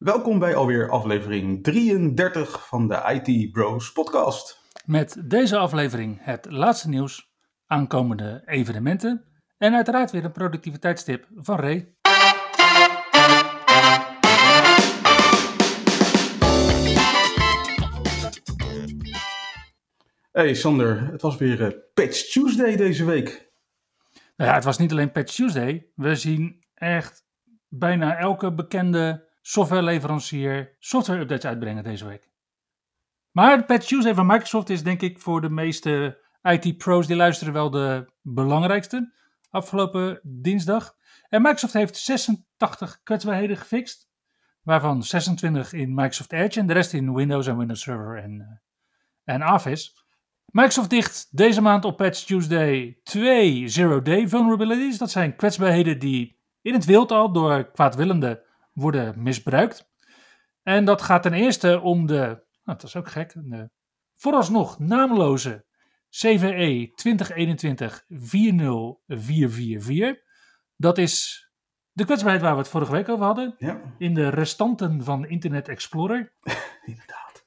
Welkom bij alweer aflevering 33 van de IT Bros podcast. Met deze aflevering het laatste nieuws, aankomende evenementen en uiteraard weer een productiviteitstip van Ray. Hey Sander, het was weer uh, Patch Tuesday deze week. Nou ja, het was niet alleen Patch Tuesday. We zien echt bijna elke bekende softwareleverancier software updates uitbrengen deze week. Maar de Patch Tuesday van Microsoft is denk ik voor de meeste IT-pro's die luisteren wel de belangrijkste afgelopen dinsdag. En Microsoft heeft 86 kwetsbaarheden gefixt, waarvan 26 in Microsoft Edge en de rest in Windows en Windows Server en, uh, en Office. Microsoft dicht deze maand op Patch Tuesday twee zero-day vulnerabilities. Dat zijn kwetsbaarheden die in het wild al door kwaadwillenden worden misbruikt. En dat gaat ten eerste om de, nou, dat is ook gek, de vooralsnog naamloze CVE 2021-40444. Dat is de kwetsbaarheid waar we het vorige week over hadden. Ja. In de restanten van Internet Explorer. Inderdaad.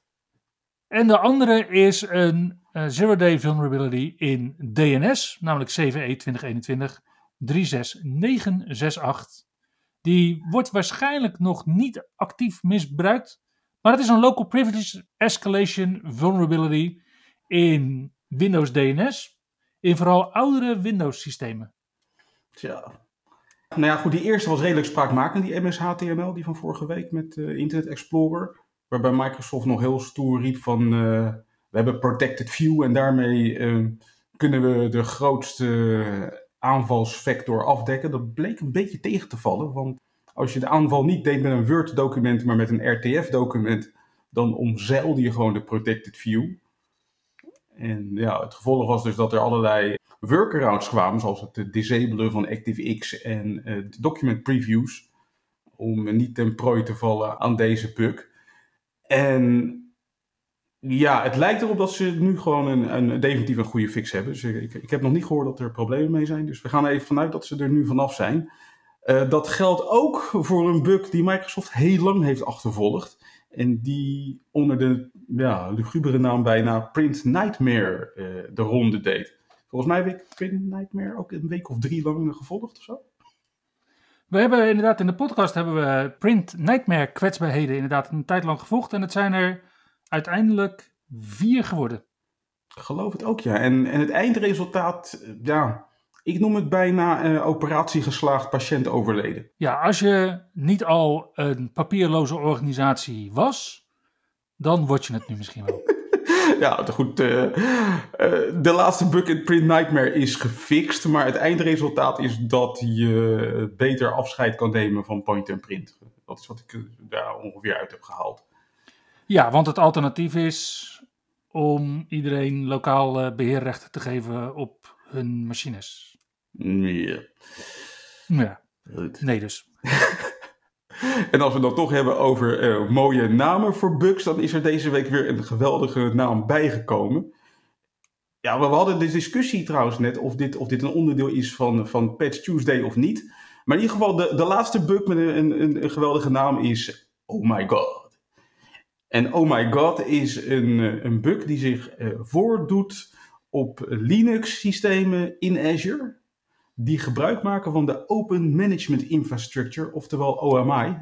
En de andere is een uh, zero-day vulnerability in DNS, namelijk CVE 2021 36968. Die wordt waarschijnlijk nog niet actief misbruikt, maar het is een local privilege escalation vulnerability in Windows DNS, in vooral oudere Windows systemen. Tja. Nou ja, goed, die eerste was redelijk spraakmakend, die MS-HTML, die van vorige week met uh, Internet Explorer. Waarbij Microsoft nog heel stoer riep van, uh, we hebben protected view en daarmee uh, kunnen we de grootste aanvalsvector afdekken. Dat bleek een beetje tegen te vallen, want als je de aanval niet deed met een Word-document, maar met een RTF-document, dan omzeilde je gewoon de protected view. En ja, het gevolg was dus dat er allerlei workarounds kwamen, zoals het disabelen van ActiveX en uh, document previews, om niet ten prooi te vallen aan deze bug. En ja, het lijkt erop dat ze nu gewoon een, een definitief een goede fix hebben. Dus ik, ik heb nog niet gehoord dat er problemen mee zijn. Dus we gaan even vanuit dat ze er nu vanaf zijn. Uh, dat geldt ook voor een bug die Microsoft heel lang heeft achtervolgd. En die onder de ja, lugubere naam bijna Print Nightmare uh, de ronde deed. Volgens mij heeft Print Nightmare ook een week of drie lang gevolgd of zo. We hebben inderdaad in de podcast hebben we Print Nightmare kwetsbaarheden inderdaad een tijd lang gevolgd. En het zijn er uiteindelijk vier geworden. Geloof het ook, ja. En, en het eindresultaat, ja, ik noem het bijna uh, operatie geslaagd, patiënt overleden. Ja, als je niet al een papierloze organisatie was, dan word je het nu misschien wel. ja, goed. Uh, uh, de laatste in Print Nightmare is gefixt, maar het eindresultaat is dat je beter afscheid kan nemen van point and print. Dat is wat ik daar ongeveer uit heb gehaald. Ja, want het alternatief is om iedereen lokaal uh, beheerrechten te geven op hun machines. Ja. Ja. Goed. Nee dus. en als we dan toch hebben over uh, mooie namen voor bugs, dan is er deze week weer een geweldige naam bijgekomen. Ja, we hadden de discussie trouwens net of dit, of dit een onderdeel is van, van Patch Tuesday of niet. Maar in ieder geval, de, de laatste bug met een, een, een geweldige naam is Oh My God. En Oh My God is een, een bug die zich uh, voordoet op Linux-systemen in Azure. Die gebruik maken van de Open Management Infrastructure, oftewel OMI.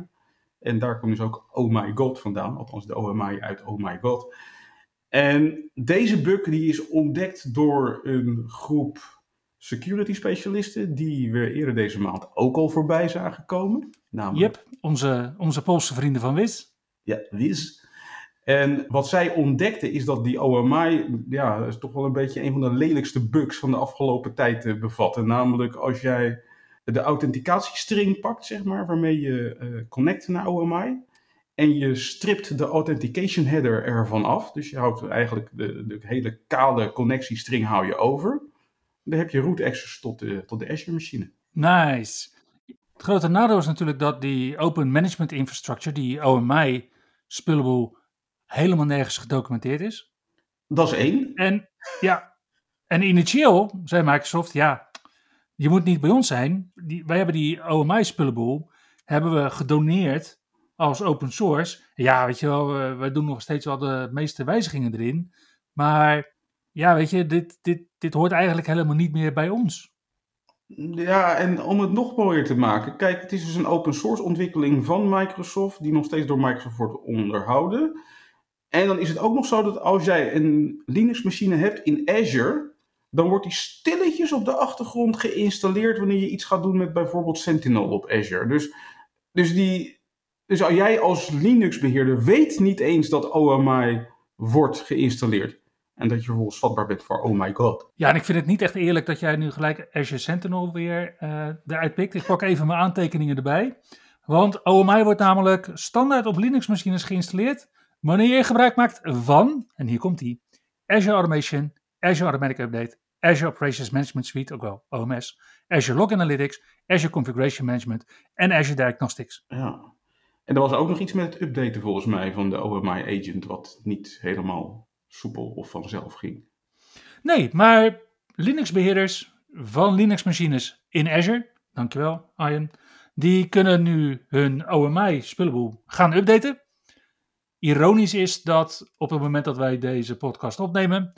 En daar komt dus ook Oh My God vandaan, althans de OMI uit Oh My God. En deze bug die is ontdekt door een groep security specialisten die we eerder deze maand ook al voorbij zagen komen. Namelijk... Yep, onze, onze Poolse vrienden van WIS. Ja, WIS. En wat zij ontdekten is dat die OMI, ja, is toch wel een beetje een van de lelijkste bugs van de afgelopen tijd uh, bevatte. Namelijk als jij de authenticatiestring pakt, zeg maar, waarmee je uh, connect naar OMI. en je stript de authentication header ervan af. Dus je houdt eigenlijk de, de hele kale connectiestring hou je over. Dan heb je root access tot de, tot de Azure machine. Nice. Het grote nadeel is natuurlijk dat die Open Management Infrastructure, die OMI spullenboel, helemaal nergens gedocumenteerd is. Dat is één. En ja, en initieel zei Microsoft, ja, je moet niet bij ons zijn. Die, wij hebben die OMI spullenboel, hebben we gedoneerd als open source. Ja, weet je wel, we, we doen nog steeds wel de meeste wijzigingen erin. Maar ja, weet je, dit, dit, dit hoort eigenlijk helemaal niet meer bij ons. Ja, en om het nog mooier te maken. Kijk, het is dus een open source ontwikkeling van Microsoft, die nog steeds door Microsoft wordt onderhouden. En dan is het ook nog zo dat als jij een Linux-machine hebt in Azure, dan wordt die stilletjes op de achtergrond geïnstalleerd wanneer je iets gaat doen met bijvoorbeeld Sentinel op Azure. Dus, dus, die, dus jij als Linux-beheerder weet niet eens dat OMI wordt geïnstalleerd. En dat je vervolgens vatbaar bent voor oh my god. Ja, en ik vind het niet echt eerlijk dat jij nu gelijk Azure Sentinel weer uh, eruit pikt. Ik pak even mijn aantekeningen erbij. Want OMI wordt namelijk standaard op Linux-machines geïnstalleerd wanneer je gebruik maakt van, en hier komt die, Azure Automation, Azure Automatic Update, Azure Operations Management Suite, ook wel OMS, Azure Log Analytics, Azure Configuration Management en Azure Diagnostics. Ja, en er was ook nog iets met het updaten volgens mij van de OMI agent, wat niet helemaal soepel of vanzelf ging. Nee, maar Linux-beheerders van Linux-machines in Azure, dankjewel Arjen, die kunnen nu hun OMI-spullenboel gaan updaten. Ironisch is dat op het moment dat wij deze podcast opnemen,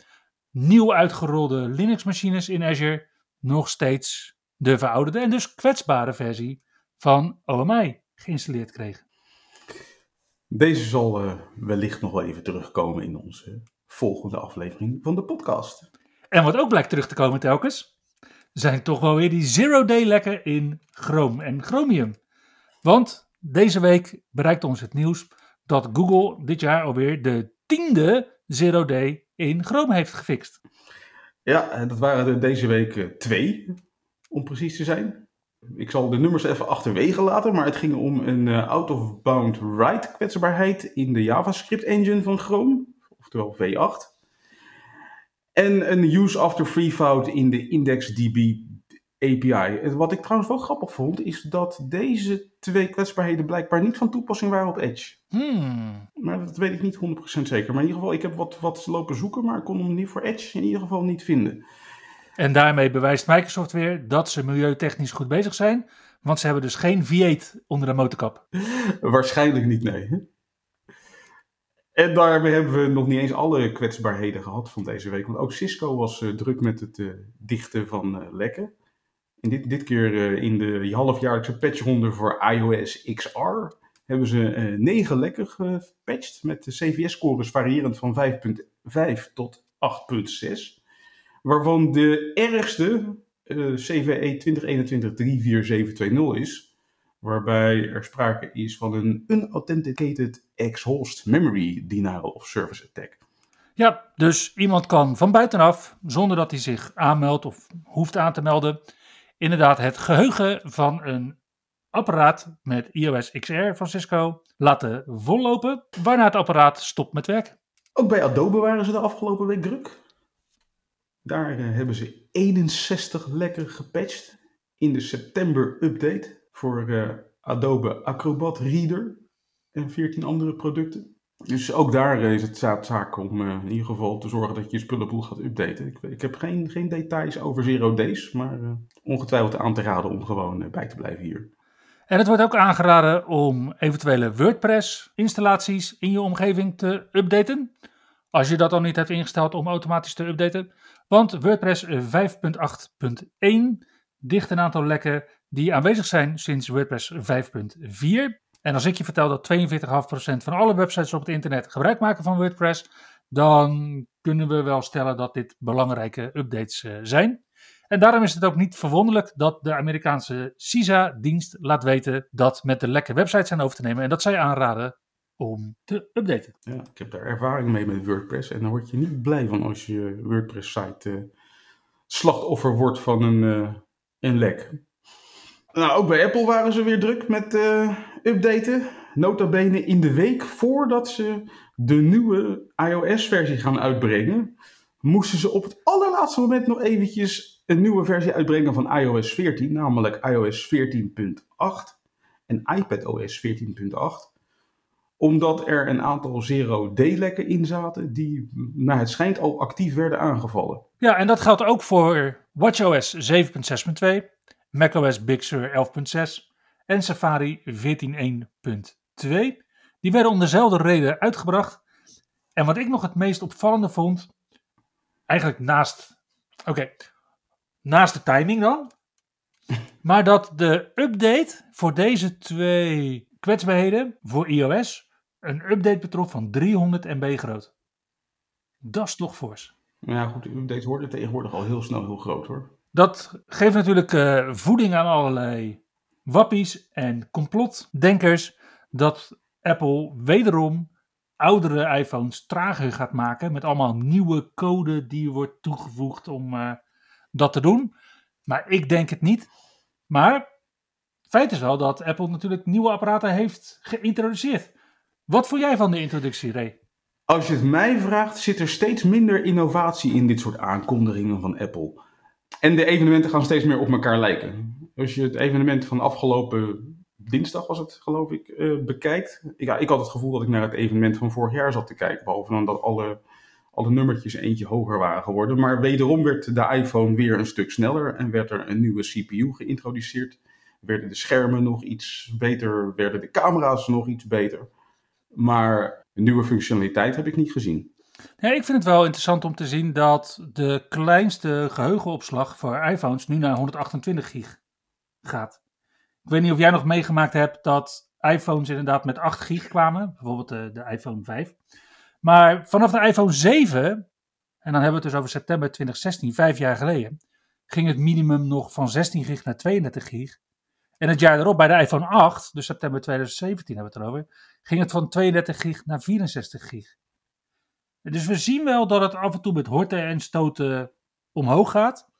nieuw uitgerolde Linux-machines in Azure nog steeds de verouderde en dus kwetsbare versie van OMI geïnstalleerd kregen. Deze zal uh, wellicht nog wel even terugkomen in onze volgende aflevering van de podcast. En wat ook blijkt terug te komen telkens, zijn toch wel weer die zero-day lekken in Chrome en Chromium. Want deze week bereikt ons het nieuws dat Google dit jaar alweer de tiende zero-day in Chrome heeft gefixt. Ja, dat waren er deze week eh, twee, om precies te zijn. Ik zal de nummers even achterwege laten, maar het ging om een uh, out-of-bound write kwetsbaarheid in de JavaScript engine van Chrome oftewel V8. En een use after free fout in de IndexDB API. Wat ik trouwens wel grappig vond, is dat deze twee kwetsbaarheden blijkbaar niet van toepassing waren op Edge. Hmm. Maar dat weet ik niet 100% zeker. Maar in ieder geval, ik heb wat, wat lopen zoeken, maar ik kon hem niet voor Edge in ieder geval niet vinden. En daarmee bewijst Microsoft weer dat ze milieutechnisch goed bezig zijn. Want ze hebben dus geen V8 onder de motorkap. Waarschijnlijk niet, nee. En daarmee hebben we nog niet eens alle kwetsbaarheden gehad van deze week. Want ook Cisco was uh, druk met het uh, dichten van uh, lekken. En dit, dit keer in de halfjaarlijkse patchronde voor iOS XR hebben ze negen lekken gepatcht. Met CVS-scores variërend van 5.5 tot 8.6. Waarvan de ergste CVE 2021-34720 is waarbij er sprake is van een unauthenticated ex-host memory denial of service attack. Ja, dus iemand kan van buitenaf, zonder dat hij zich aanmeldt of hoeft aan te melden, inderdaad het geheugen van een apparaat met iOS XR van Cisco laten vollopen, waarna het apparaat stopt met werken. Ook bij Adobe waren ze de afgelopen week druk. Daar uh, hebben ze 61 lekker gepatcht in de september update voor uh, Adobe Acrobat Reader en 14 andere producten. Dus ook daar is het zaak om uh, in ieder geval te zorgen dat je je spullenboel gaat updaten. Ik, ik heb geen, geen details over Zero Days, maar uh, ongetwijfeld aan te raden om gewoon bij te blijven hier. En het wordt ook aangeraden om eventuele WordPress-installaties in je omgeving te updaten. Als je dat al niet hebt ingesteld om automatisch te updaten. Want WordPress 5.8.1 dicht een aantal lekken die aanwezig zijn sinds WordPress 5.4. En als ik je vertel dat 42,5% van alle websites op het internet gebruik maken van WordPress, dan kunnen we wel stellen dat dit belangrijke updates uh, zijn. En daarom is het ook niet verwonderlijk dat de Amerikaanse CISA-dienst laat weten dat met de lekke websites zijn over te nemen en dat zij aanraden om te updaten. Ja, ik heb daar ervaring mee met WordPress en dan word je niet blij van als je WordPress-site uh, slachtoffer wordt van een, uh, een lek. Nou, ook bij Apple waren ze weer druk met uh, updaten. nota bene in de week voordat ze de nieuwe iOS-versie gaan uitbrengen, moesten ze op het allerlaatste moment nog eventjes een nieuwe versie uitbrengen van iOS 14, namelijk iOS 14.8 en iPadOS 14.8 omdat er een aantal zero-day-lekken in zaten die, naar het schijnt, al actief werden aangevallen. Ja, en dat geldt ook voor WatchOS 7.6.2, macOS Big Sur 11.6 en Safari 14.1.2. Die werden om dezelfde reden uitgebracht. En wat ik nog het meest opvallende vond, eigenlijk naast, oké, naast de timing dan, maar dat de update voor deze twee kwetsbaarheden voor iOS een update betrof van 300 MB groot. Dat is toch fors. Ja, goed, de updates worden tegenwoordig al heel snel heel groot hoor. Dat geeft natuurlijk uh, voeding aan allerlei wappies en complotdenkers dat Apple wederom oudere iPhones trager gaat maken met allemaal nieuwe code die wordt toegevoegd om uh, dat te doen. Maar ik denk het niet. Maar feit is wel dat Apple natuurlijk nieuwe apparaten heeft geïntroduceerd. Wat vond jij van de introductie, Ray? Als je het mij vraagt, zit er steeds minder innovatie in dit soort aankondigingen van Apple. En de evenementen gaan steeds meer op elkaar lijken. Als je het evenement van afgelopen dinsdag was het, geloof ik, uh, bekijkt. Ja, ik had het gevoel dat ik naar het evenement van vorig jaar zat te kijken. Behalve dan dat alle, alle nummertjes eentje hoger waren geworden. Maar wederom werd de iPhone weer een stuk sneller en werd er een nieuwe CPU geïntroduceerd. Werden de schermen nog iets beter, werden de camera's nog iets beter. Maar nieuwe functionaliteit heb ik niet gezien. Ja, ik vind het wel interessant om te zien dat de kleinste geheugenopslag voor iPhones nu naar 128 gig gaat. Ik weet niet of jij nog meegemaakt hebt dat iPhones inderdaad met 8 gig kwamen, bijvoorbeeld de, de iPhone 5. Maar vanaf de iPhone 7, en dan hebben we het dus over september 2016, vijf jaar geleden, ging het minimum nog van 16 gig naar 32 gig. En het jaar erop bij de iPhone 8, dus september 2017 hebben we het erover, ging het van 32 gig naar 64 gig. Dus we zien wel dat het af en toe met horten en stoten omhoog gaat.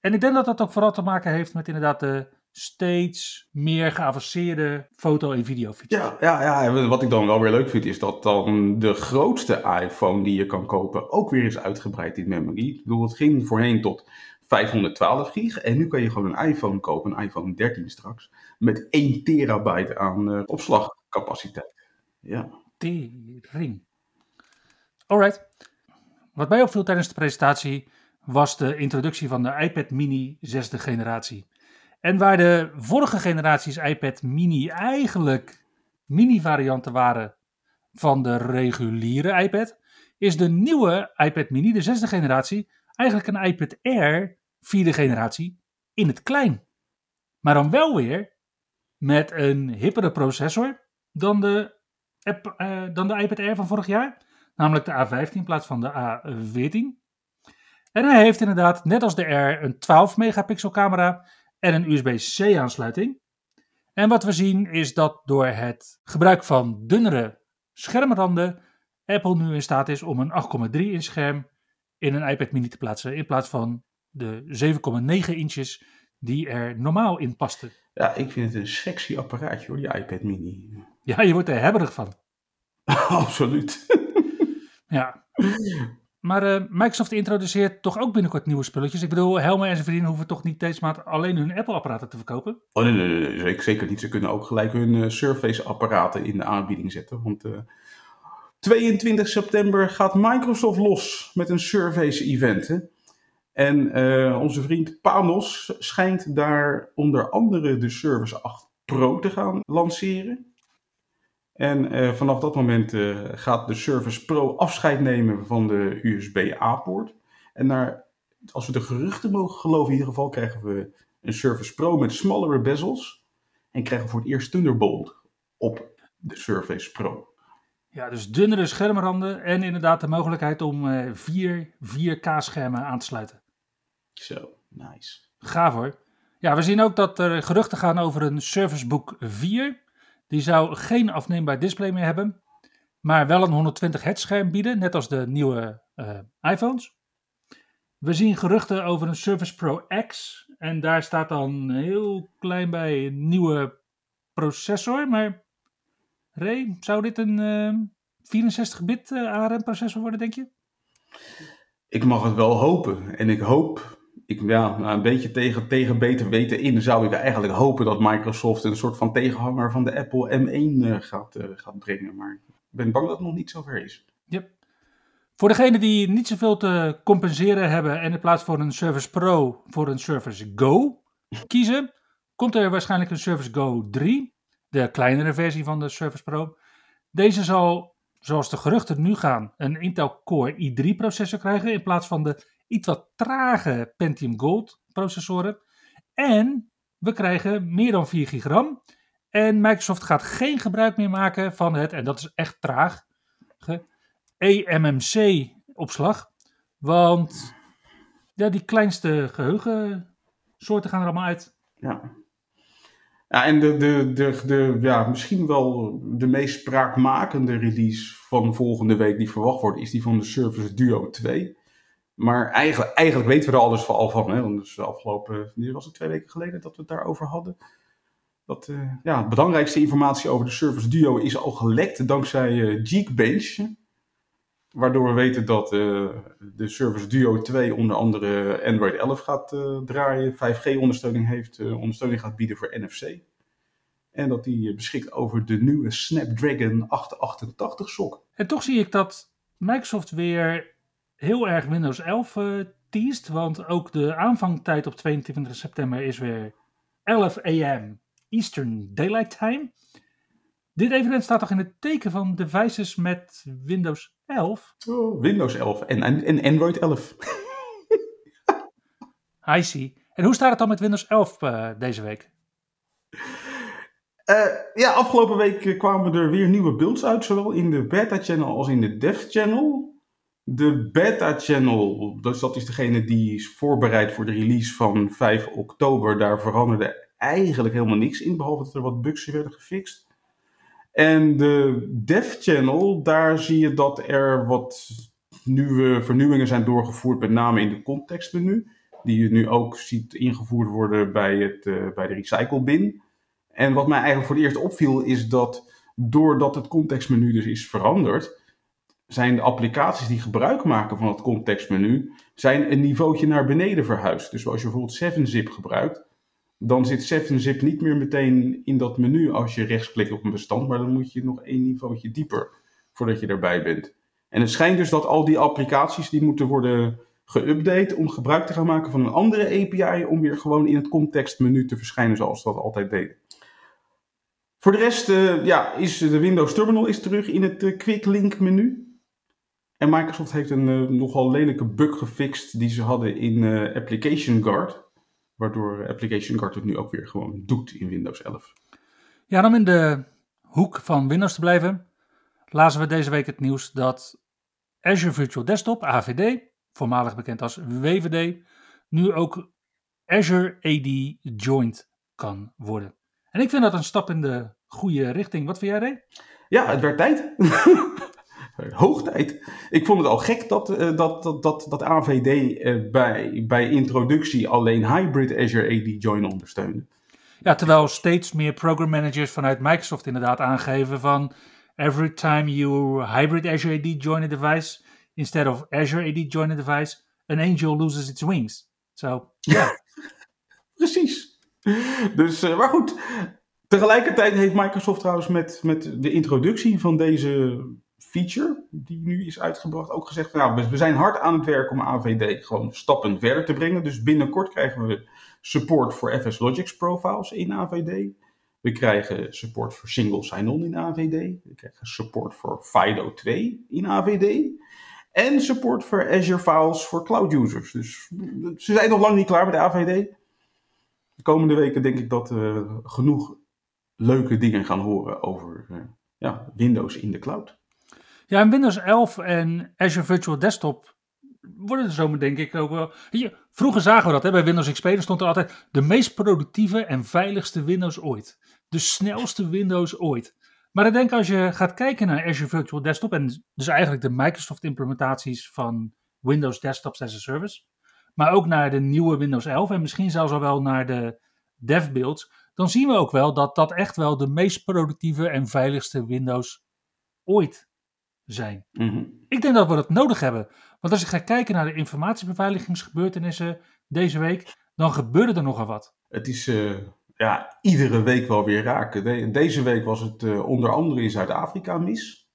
En ik denk dat dat ook vooral te maken heeft met inderdaad de steeds meer geavanceerde foto- en videofeatures. Ja, ja, ja, wat ik dan wel weer leuk vind is dat dan de grootste iPhone die je kan kopen ook weer is uitgebreid in memory. Ik bedoel, het ging voorheen tot 512 gig en nu kan je gewoon een iPhone kopen, een iPhone 13 straks, met 1 terabyte aan uh, opslagcapaciteit. Ja. Tering. Alright. Wat mij opviel tijdens de presentatie was de introductie van de iPad mini zesde generatie. En waar de vorige generaties iPad mini eigenlijk mini-varianten waren van de reguliere iPad, is de nieuwe iPad mini, de zesde generatie, eigenlijk een iPad Air vierde generatie in het klein. Maar dan wel weer met een hippere processor dan de, uh, dan de iPad Air van vorig jaar. Namelijk de A15 in plaats van de A14. En hij heeft inderdaad, net als de Air, een 12 megapixel camera en een USB-C aansluiting. En wat we zien is dat door het gebruik van dunnere schermranden Apple nu in staat is om een 8,3 inch scherm in een iPad mini te plaatsen in plaats van de 7,9 inches die er normaal in pasten. Ja, ik vind het een sexy apparaatje hoor, die iPad mini. Ja, je wordt er hebberig van. Absoluut. Ja. Maar uh, Microsoft introduceert toch ook binnenkort nieuwe spulletjes. Ik bedoel, Helmer en zijn vrienden hoeven toch niet deze maand alleen hun Apple-apparaten te verkopen? Oh nee, nee, nee, zeker niet. Ze kunnen ook gelijk hun uh, Surface-apparaten in de aanbieding zetten. Want uh, 22 september gaat Microsoft los met een Surface-event. En onze vriend Panos schijnt daar onder andere de Surface 8 Pro te gaan lanceren. En uh, vanaf dat moment uh, gaat de Surface Pro afscheid nemen van de USB-A-poort. En naar, als we de geruchten mogen geloven, in ieder geval krijgen we een Surface Pro met smallere bezels. En krijgen we voor het eerst Thunderbolt op de Surface Pro. Ja, dus dunnere schermranden en inderdaad de mogelijkheid om uh, vier 4K-schermen aan te sluiten. Zo, nice. Gaaf hoor. Ja, we zien ook dat er geruchten gaan over een Surface Book 4. Die zou geen afneembaar display meer hebben, maar wel een 120 Hz scherm bieden, net als de nieuwe uh, iPhones. We zien geruchten over een Surface Pro X en daar staat dan heel klein bij een nieuwe processor, maar Ray, zou dit een 64-bit ARM-processor worden, denk je? Ik mag het wel hopen. En ik hoop, ik, ja, nou, een beetje tegen, tegen beter weten in, zou ik eigenlijk hopen dat Microsoft een soort van tegenhanger van de Apple M1 gaat, gaat brengen. Maar ik ben bang dat het nog niet zover is. Yep. Voor degenen die niet zoveel te compenseren hebben en in plaats van een Service Pro voor een Service Go kiezen, komt er waarschijnlijk een Service Go 3, de kleinere versie van de Service Pro. Deze zal, zoals de geruchten nu gaan, een Intel Core i3 processor krijgen in plaats van de iets wat trage Pentium Gold processoren. En we krijgen meer dan 4 gigram. En Microsoft gaat geen gebruik meer maken van het, en dat is echt traag, eMMC-opslag. Want ja, die kleinste geheugensoorten gaan er allemaal uit. Ja. Ja, en de, de, de, de, ja, misschien wel de meest spraakmakende release van volgende week die verwacht wordt, is die van de Surface Duo 2. Maar eigenlijk, eigenlijk weten we er alles al van. Hè? Dus de afgelopen, was het twee weken geleden dat we het daarover hadden. Dat, uh, ja, de belangrijkste informatie over de Surface Duo is al gelekt dankzij uh, Geekbench. Waardoor we weten dat uh, de Surface Duo 2 onder andere Android 11 gaat draaien, 5G-ondersteuning heeft, ondersteuning gaat bieden voor NFC. En dat die beschikt over de nieuwe Snapdragon 888 sok. En toch zie ik dat Microsoft weer heel erg Windows 11 teest, want ook de aanvangtijd op 22 september is weer 11 am Eastern Daylight Time. Dit evenement staat toch in het teken van devices met Windows 11? Oh, Windows 11 en, en, en Android 11. I see. En hoe staat het dan met Windows 11 uh, deze week? Uh, ja, afgelopen week kwamen er weer nieuwe builds uit, zowel in de beta-channel als in de dev-channel. De beta-channel, dus dat is degene die is voorbereid voor de release van 5 oktober. Daar veranderde eigenlijk helemaal niks in, behalve dat er wat bugs werden gefixt. En de dev channel, daar zie je dat er wat nieuwe vernieuwingen zijn doorgevoerd, met name in de contextmenu. Die je nu ook ziet ingevoerd worden bij, het, uh, bij de recycle bin. En wat mij eigenlijk voor het eerst opviel, is dat doordat het contextmenu dus is veranderd, zijn de applicaties die gebruik maken van het contextmenu, zijn een niveautje naar beneden verhuisd. Dus als je bijvoorbeeld 7-zip gebruikt, dan zit 7-zip niet meer meteen in dat menu als je rechtsklikt op een bestand, maar dan moet je nog één niveautje dieper voordat je erbij bent. En het schijnt dus dat al die applicaties die moeten worden geüpdate om gebruik te gaan maken van een andere API om weer gewoon in het contextmenu te verschijnen zoals dat altijd deden. Voor de rest uh, ja, is de Windows Terminal is terug in het uh, Quick Link menu. En Microsoft heeft een uh, nogal lelijke bug gefixt die ze hadden in Application Guard. Waardoor Application Guard het nu ook weer gewoon doet in Windows 11. Ja, om in de hoek van Windows te blijven, lazen we deze week het nieuws dat Azure Virtual Desktop, AVD, voormalig bekend als WVD, nu ook Azure AD Joint kan worden. En ik vind dat een stap in de goede richting. Wat vind jij, Ray? Ja, het werd tijd. Hoog tijd. Ik vond het al gek dat, uh, dat, dat, dat, dat AVD uh, bij, bij introductie alleen hybrid Azure AD Join ondersteunde. Ja, terwijl steeds meer program managers vanuit Microsoft inderdaad aangeven van every time you hybrid Azure AD join a device instead of Azure AD join a device, an angel loses its wings. So, ja. Precies. Dus, maar goed. Tegelijkertijd heeft Microsoft trouwens met, met de introductie van deze feature die nu is uitgebracht ook gezegd nou, we zijn hard aan het werk om AVD gewoon stappen verder te brengen. Dus binnenkort krijgen we support voor FS Logics profiles in AVD. We krijgen support voor single sign-on in AVD. We krijgen support voor FIDO 2 in AVD. En support voor Azure Files voor cloud users. Dus ze zijn nog lang niet klaar met de AVD. De komende weken denk ik dat we genoeg leuke dingen gaan horen over uh, ja, Windows in de cloud. Ja, en Windows 11 en Azure Virtual Desktop worden er zomaar denk ik ook wel... Je, vroeger zagen we dat, hè, bij Windows XP stond er altijd de meest productieve en veiligste Windows ooit. De snelste Windows ooit. Maar ik denk als je gaat kijken naar Azure Virtual Desktop en dus eigenlijk de Microsoft implementaties van Windows Desktops as Service, maar ook naar de nieuwe Windows 11 en misschien zelfs al wel naar de dev builds, dan zien we ook wel dat dat echt wel de meest productieve en veiligste Windows ooit zijn. Mhm. Ik denk dat we dat nodig hebben. Want als ik ga kijken naar de informatiebeveiligingsgebeurtenissen deze week, dan gebeurde er nogal wat. Het is eh, ja, iedere week wel weer raken. De- deze week was het eh, onder andere in Zuid-Afrika mis.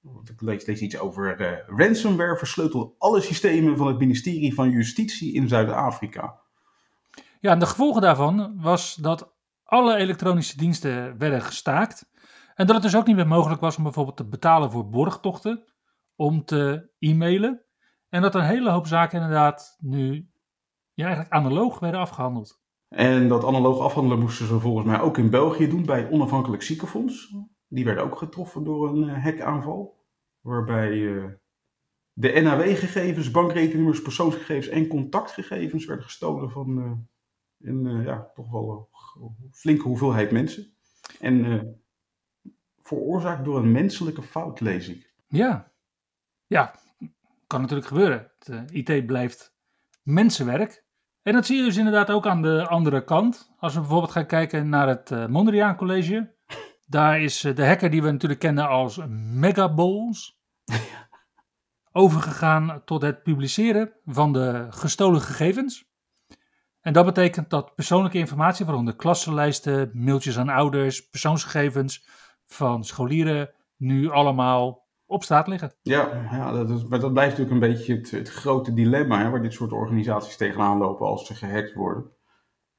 Want Ik lees, lees iets over eh, ransomware versleutelt alle systemen van het ministerie van Justitie in Zuid-Afrika. Ja, en de gevolgen daarvan was dat alle elektronische diensten werden gestaakt. En dat het dus ook niet meer mogelijk was om bijvoorbeeld te betalen voor borgtochten, om te e-mailen. En dat een hele hoop zaken inderdaad nu ja, eigenlijk analoog werden afgehandeld. En dat analoog afhandelen moesten ze volgens mij ook in België doen bij Onafhankelijk Ziekenfonds. Die werden ook getroffen door een eh, hackaanval. Waarbij eh, de NAW-gegevens, bankrekeningnummers, persoonsgegevens en contactgegevens werden gestolen van eh, een ja, toch wel flinke hoeveelheid mensen. En veroorzaakt door een menselijke fout, lees ik. Ja, ja, kan natuurlijk gebeuren. Het, eh, IT blijft mensenwerk. En dat zie je dus inderdaad ook aan de andere kant. Als we bijvoorbeeld gaan kijken naar het eh, Mondriaan College. Daar is eh, de hacker die we natuurlijk kennen als Megaballs overgegaan tot het publiceren van de gestolen gegevens. En dat betekent dat persoonlijke informatie, waaronder klassenlijsten, mailtjes aan ouders, persoonsgegevens van scholieren, nu allemaal op straat liggen. Ja, ja dat, is, maar dat blijft natuurlijk een beetje het, grote dilemma hè, waar dit soort organisaties tegenaan lopen als ze gehackt worden.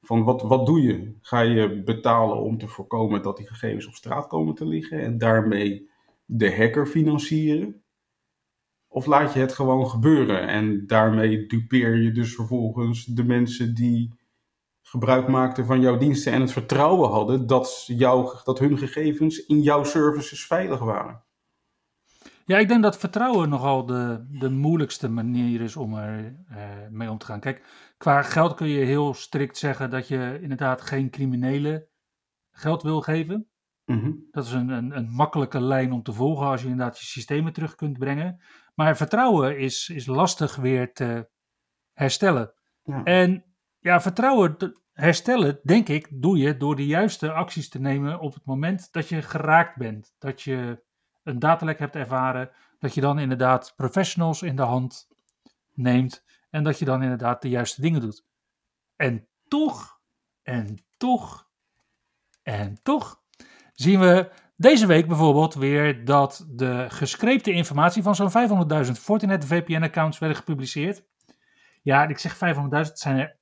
Van wat, wat doe je? Ga je betalen om te voorkomen dat die gegevens op straat komen te liggen en daarmee de hacker financieren? Of laat je het gewoon gebeuren en daarmee dupeer je dus vervolgens de mensen die gebruik maakten van jouw diensten en het vertrouwen hadden dat, jouw, dat hun gegevens in jouw services veilig waren? Ja, ik denk dat vertrouwen nogal de, de moeilijkste manier is om er eh, mee om te gaan. Kijk, qua geld kun je heel strikt zeggen dat je inderdaad geen criminelen geld wil geven. Mhm. Dat is een, een, een makkelijke lijn om te volgen als je inderdaad je systemen terug kunt brengen. Maar vertrouwen is, is lastig weer te herstellen. Ja. En ja, vertrouwen te- herstellen, denk ik, doe je door de juiste acties te nemen op het moment dat je geraakt bent. Dat je een datalek hebt ervaren, dat je dan inderdaad professionals in de hand neemt en dat je dan inderdaad de juiste dingen doet. En toch, en toch, en toch zien we deze week bijvoorbeeld weer dat de gescreepte informatie van zo'n 500.000 Fortinet VPN-accounts werden gepubliceerd. Ja, ik zeg 500.000, het zijn er,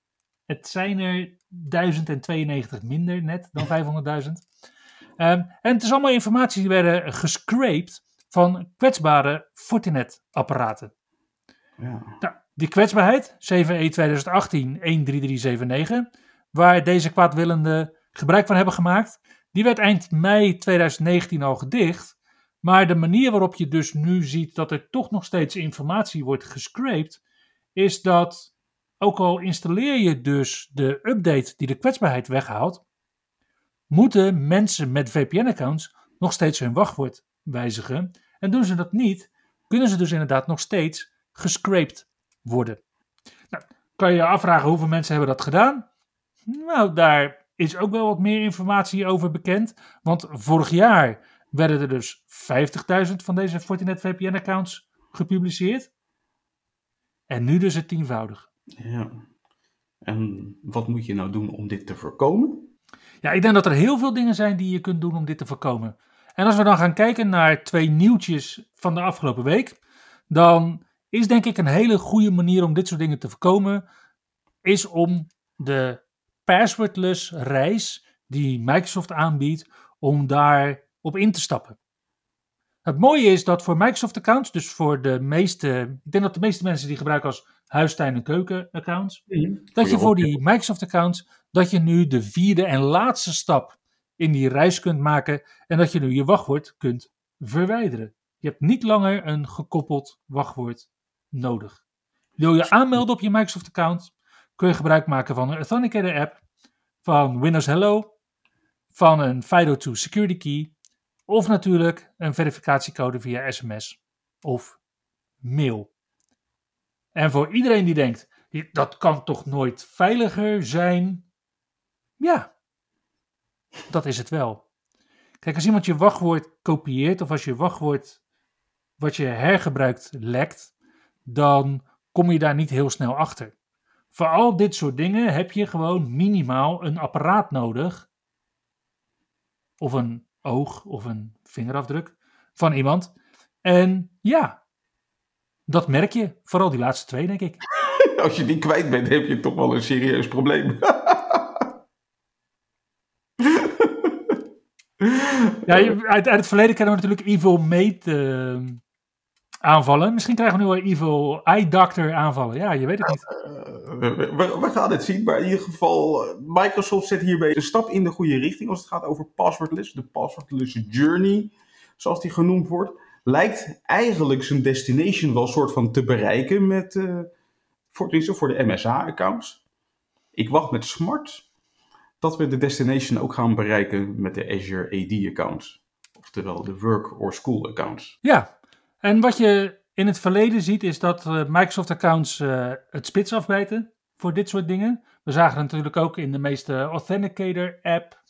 het zijn er 1092 minder net dan 500.000. Ehm, en het is allemaal informatie die werden gescraped van kwetsbare Fortinet-apparaten. Ja. Nou, die kwetsbaarheid, E 7E2018-13379, waar deze kwaadwillenden gebruik van hebben gemaakt, die werd eind mei 2019 al gedicht. Maar de manier waarop je dus nu ziet dat er toch nog steeds informatie wordt gescraped, is dat ook al installeer je dus de update die de kwetsbaarheid weghaalt, moeten mensen met VPN-accounts nog steeds hun wachtwoord wijzigen. En doen ze dat niet, kunnen ze dus inderdaad nog steeds gescraped worden. Nou, kan je je afvragen hoeveel mensen hebben dat gedaan? Nou, daar is ook wel wat meer informatie over bekend. Want vorig jaar werden er dus 50.000 van deze Fortinet VPN-accounts gepubliceerd. En nu dus het tienvoudige. Ja. En wat moet je nou doen om dit te voorkomen? Ja, ik denk dat er heel veel dingen zijn die je kunt doen om dit te voorkomen. En als we dan gaan kijken naar twee nieuwtjes van de afgelopen week, dan is denk ik een hele goede manier om dit soort dingen te voorkomen, is om de passwordless reis die Microsoft aanbiedt, om daar op in te stappen. Het mooie is dat voor Microsoft accounts, dus voor de meeste, ik denk dat de meeste mensen die gebruiken als huistuin- en keuken accounts, dat je voor die Microsoft accounts, dat je nu de vierde en laatste stap in die reis kunt maken en dat je nu je wachtwoord kunt verwijderen. Je hebt niet langer een gekoppeld wachtwoord nodig. Wil je aanmelden op je Microsoft account, kun je gebruik maken van een Authenticator app, van Windows Hello, van een FIDO2 security key of natuurlijk een verificatiecode via sms of mail. En voor iedereen die denkt, dat kan toch nooit veiliger zijn? Ja, dat is het wel. Kijk, als iemand je wachtwoord kopieert of als je wachtwoord wat je hergebruikt lekt, dan kom je daar niet heel snel achter. Voor al dit soort dingen heb je gewoon minimaal een apparaat nodig. Of een oog of een vingerafdruk van iemand. En ja, dat merk je. Vooral die laatste twee, denk ik. Als je die kwijt bent, heb je toch wel een serieus probleem. Ja, uit, uit het verleden kennen we natuurlijk Evil Mate eh, aanvallen. Misschien krijgen we nu wel Evil Eye Doctor aanvallen. Ja, je weet het niet. Eh, we, we- we gaan het zien, maar in ieder geval, eh, Microsoft zet hierbij een stap in de goede richting als het gaat over passwordless. De passwordless journey, zoals die genoemd wordt, lijkt eigenlijk zijn destination wel soort van te bereiken met, eh, voor, voor de MSA-accounts. Ik wacht met smart dat we de destination ook gaan bereiken met de Azure AD-accounts. Oftewel de work or school accounts. Ja, en wat je in het verleden ziet is dat eh, Microsoft-accounts eh, het spits afbijten voor dit soort dingen. We zagen het natuurlijk ook in de meeste Authenticator-app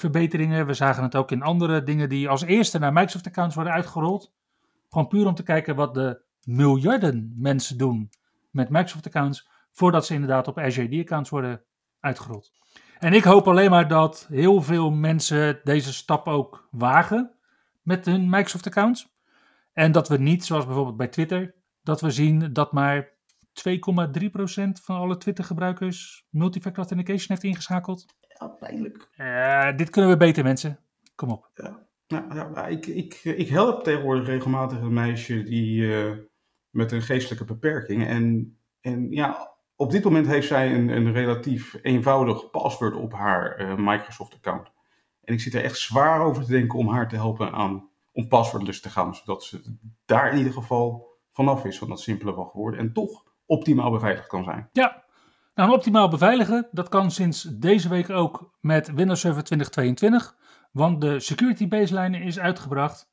verbeteringen. We zagen het ook in andere dingen die als eerste naar Microsoft-accounts worden uitgerold. Gewoon puur om te kijken wat de miljarden mensen doen met Microsoft-accounts, voordat ze inderdaad op Azure AD-accounts worden uitgerold. En ik hoop alleen maar dat heel veel mensen deze stap ook wagen met hun Microsoft-accounts. En dat we niet, zoals bijvoorbeeld bij Twitter, dat we zien dat maar 2,3% van alle Twitter-gebruikers multifactor authentication heeft ingeschakeld. Ja, pijnlijk. Eh, dit kunnen we beter, mensen. Kom op. Nou, ja, ik, ik, ik help tegenwoordig regelmatig een meisje die, eh, met een geestelijke beperking. En, en ja, op dit moment heeft zij een, een relatief eenvoudig paswoord op haar eh, Microsoft-account. En ik zit er echt zwaar over te denken om haar te helpen aan, om passwordless te gaan. Zodat ze daar in ieder geval vanaf is van dat simpele wachtwoord. En toch optimaal beveiligd kan zijn. Ja, nou, optimaal beveiligen, dat kan sinds deze week ook met Windows Server 2022. Want de security baseline is uitgebracht.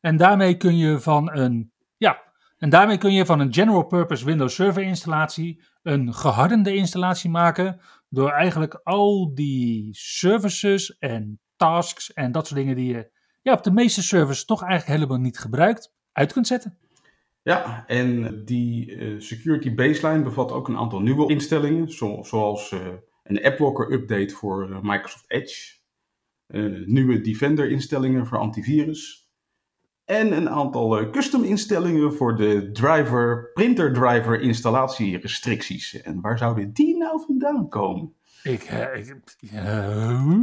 En daarmee kun je van een, ja, en daarmee kun je van een general purpose Windows Server installatie een geharde installatie maken. Door eigenlijk al die services en tasks en dat soort dingen die je ja, op de meeste servers toch eigenlijk helemaal niet gebruikt, uit kunt zetten. Ja, en die eh, security baseline bevat ook een aantal nieuwe instellingen, zo- zoals eh, een AppLocker update voor eh, Microsoft Edge, nieuwe Defender instellingen voor antivirus en een aantal custom instellingen voor de driver, printer driver installatierestricties. En waar zouden die nou vandaan komen? Ik, ik eh,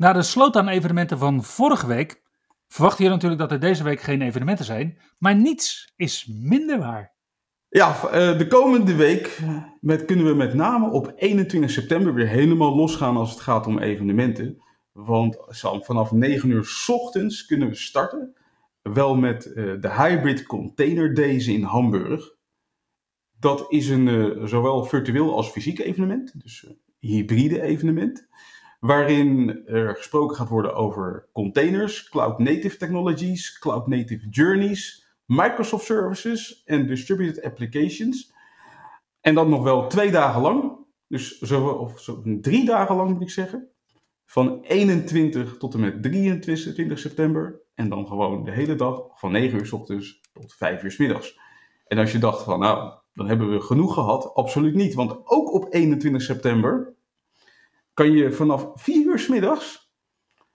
Na de slowdown-evenementen van vorige week verwacht je natuurlijk dat er deze week geen evenementen zijn, maar niets is minder waar. Ja, eh, de komende week met, kunnen we met name op 21 september weer helemaal losgaan als het gaat om evenementen. Want zo vanaf 9 uur 's ochtends kunnen we starten. Wel met eh, de Hybrid Container Days in Hamburg. Dat is een eh, zowel virtueel als fysiek evenement, dus een hybride evenement. Waarin er gesproken gaat worden over containers, cloud native technologies, cloud native journeys, Microsoft Services en Distributed Applications. En dat nog wel twee dagen lang. Dus zo, of zo, drie dagen lang moet ik zeggen. Van 21 tot en met 23 september. En dan gewoon de hele dag van 9 uur s ochtends tot 5 uur s middags. En als je dacht van nou, dan hebben we genoeg gehad. Absoluut niet. Want ook op 21 september kan je vanaf 4 uur s middags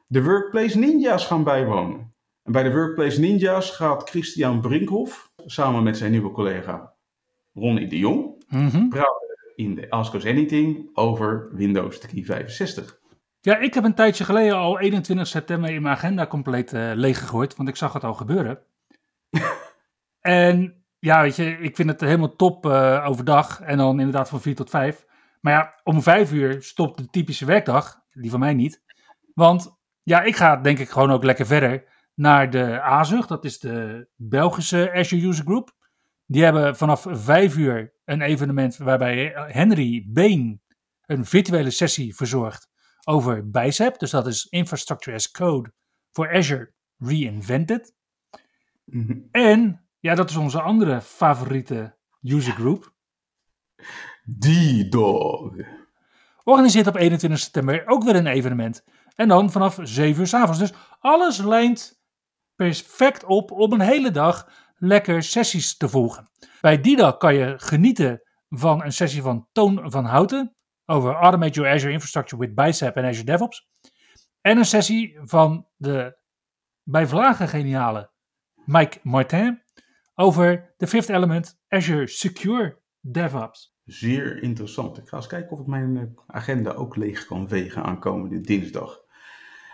de Workplace Ninja's gaan bijwonen. En bij de Workplace Ninja's gaat Christian Brinkhoff samen met zijn nieuwe collega Ronnie de Jong Mhm. in de Ask Us Anything over Windows 365. Ja, ik heb een tijdje geleden al 21 september in mijn agenda compleet eh leeggegooid, want ik zag het al gebeuren. en ja, weet je, ik vind het helemaal top eh, overdag en dan inderdaad van 4 tot 5. Maar ja, om 5 uur stopt de typische werkdag, die van mij niet. Want ja, ik ga denk ik gewoon ook lekker verder naar de AZUG, dat is de Belgische Azure User Group. Die hebben vanaf 5 uur een evenement waarbij Henry Been een virtuele sessie verzorgt over Bicep. Dus dat is Infrastructure as Code voor Azure Reinvented. Mhm. En Ja, dat is onze andere favoriete user group. D-Dog. Organiseert op 21 september ook weer een evenement. En dan vanaf 7 uur s avonds. Dus alles lijnt perfect op om een hele dag lekker sessies te volgen. Bij die dag kan je genieten van een sessie van Toon van Houten over Automate Your Azure Infrastructure with Bicep en Azure DevOps. En een sessie van de bij Vlagen geniale Mike Martin over de fifth element Azure Secure DevOps. Zeer interessant. Ik ga eens kijken of ik mijn eh, agenda ook leeg kan vegen aankomende dinsdag.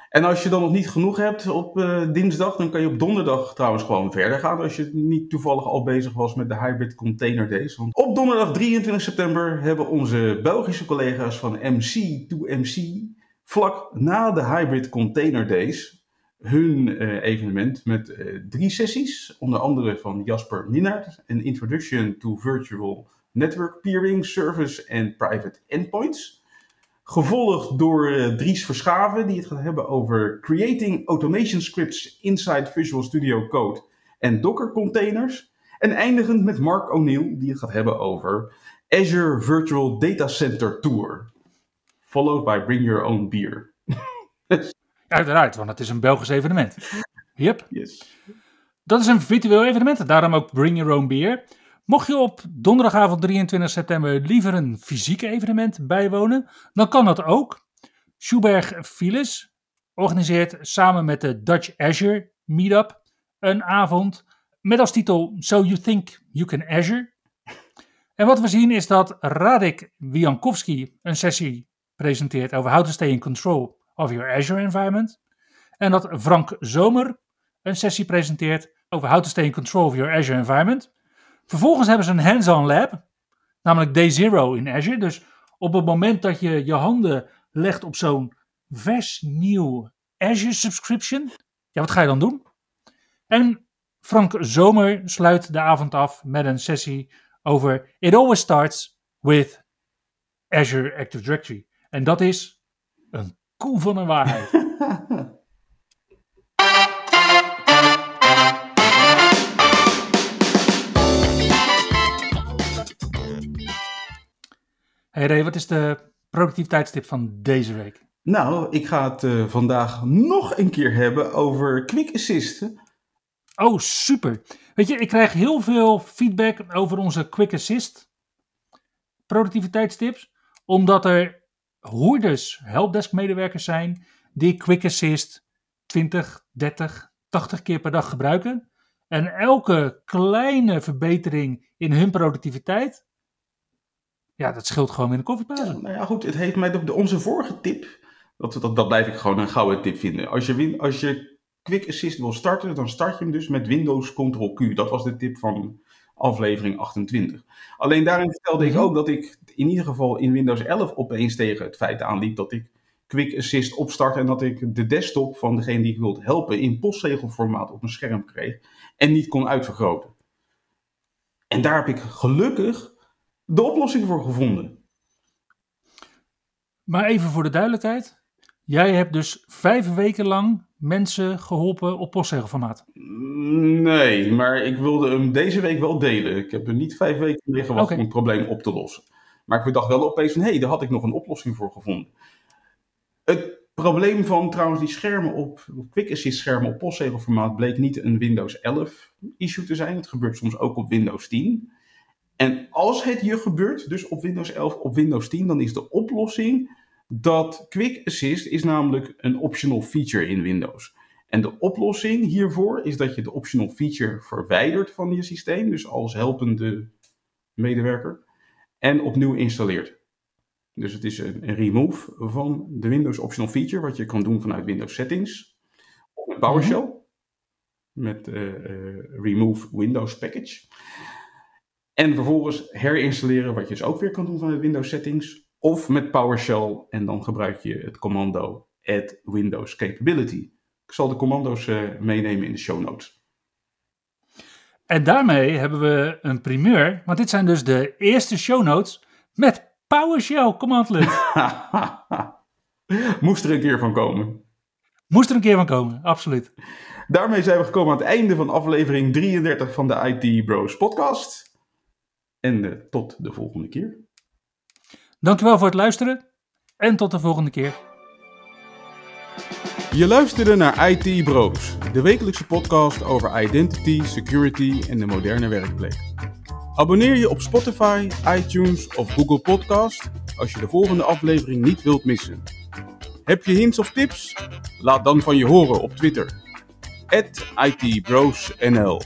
En als je dan nog niet genoeg hebt op uh, dinsdag, dan kan je op donderdag trouwens gewoon verder gaan. Als je niet toevallig al bezig was met de Hybrid Container Days. Want op donderdag 23 september hebben onze Belgische collega's van MC to MC vlak na de Hybrid Container Days hun uh, evenement met drie sessies. Onder andere van Jasper Minnaert, een Introduction to Virtual Network Peering, Service and Private Endpoints. Gevolgd door uh, Dries Verschaven, die het gaat hebben over creating automation scripts inside Visual Studio Code en Docker containers. En eindigend met Mark O'Neill, die het gaat hebben over Azure Virtual Data Center Tour. Followed by Bring Your Own Beer. Uiteraard, want het is een Belgisch evenement. Yep. Yes. Dat is een virtueel evenement, daarom ook Bring Your Own Beer. Mocht je op donderdagavond 23 september liever een fysiek evenement bijwonen, dan kan dat ook. Schuberg Files organiseert samen met de Dutch Azure Meetup een avond met als titel So You Think You Can Azure. En wat we zien is dat Radek Wiankowski een sessie presenteert over how to stay in control of your Azure environment. En dat Frank Zomer een sessie presenteert over how to stay in control of your Azure environment. Vervolgens hebben ze een hands-on lab, namelijk Day Zero in Azure. Dus op het moment dat je je handen legt op zo'n vers nieuw Azure subscription, ja, wat ga je dan doen? En Frank Zomer sluit de avond af met een sessie over It Always Starts with Azure Active Directory. En dat is een koe van een waarheid. Hey Ray, wat is de productiviteitstip van deze week? Nou, ik ga het uh, vandaag nog een keer hebben over Quick Assist. Oh, super. Weet je, ik krijg heel veel feedback over onze Quick Assist productiviteitstips, omdat er hoorders, helpdesk medewerkers zijn die Quick Assist 20, 30, 80 keer per dag gebruiken. En elke kleine verbetering in hun productiviteit ja, dat scheelt gewoon in de koffiepauze. Nou ja, goed, het heeft mij de, onze vorige tip, dat, dat, dat blijf ik gewoon een gouden tip vinden. Als je, win, als je Quick Assist wil starten, dan start je hem dus met Windows Ctrl-Q. Dat was de tip van aflevering 28. Alleen daarin vertelde ik ook dat ik in ieder geval in Windows 11 opeens tegen het feit aanliep dat ik Quick Assist opstart en dat ik de desktop van degene die ik wilde helpen in postzegelformaat op mijn scherm kreeg en niet kon uitvergroten. En daar heb ik gelukkig de oplossing voor gevonden. Maar even voor de duidelijkheid. Jij hebt dus vijf weken lang mensen geholpen op postzegelformaat. Nee, maar ik wilde hem deze week wel delen. Ik heb er niet vijf weken mee gewacht okay. om het probleem op te lossen. Maar ik dacht wel opeens van, hé, hey, daar had ik nog een oplossing voor gevonden. Het probleem van trouwens die schermen op, Quick Assist schermen op postzegelformaat bleek niet een Windows 11 issue te zijn. Het gebeurt soms ook op Windows 10. En als het je gebeurt, dus op Windows 11, op Windows 10, dan is de oplossing dat Quick Assist is namelijk een optional feature in Windows. En de oplossing hiervoor is dat je de optional feature verwijdert van je systeem, dus als helpende medewerker, en opnieuw installeert. Dus het is een, remove van de Windows optional feature, wat je kan doen vanuit Windows settings of met PowerShell, met uh, uh, remove Windows package. En vervolgens herinstalleren, wat je dus ook weer kan doen vanuit Windows settings. Of met PowerShell en dan gebruik je het commando add Windows capability. Ik zal de commando's uh, meenemen in de show notes. En daarmee hebben we een primeur, want dit zijn dus de eerste show notes met PowerShell commandlet. Moest er een keer van komen. Moest er een keer van komen, absoluut. Daarmee zijn we gekomen aan het einde van aflevering 33 van de IT Bros podcast. En uh, tot de volgende keer. Dankjewel voor het luisteren en tot de volgende keer. Je luisterde naar IT Bros, de wekelijkse podcast over identity, security en de moderne werkplek. Abonneer je op Spotify, iTunes of Google Podcast als je de volgende aflevering niet wilt missen. Heb je hints of tips? Laat dan van je horen op Twitter. @itbrosnl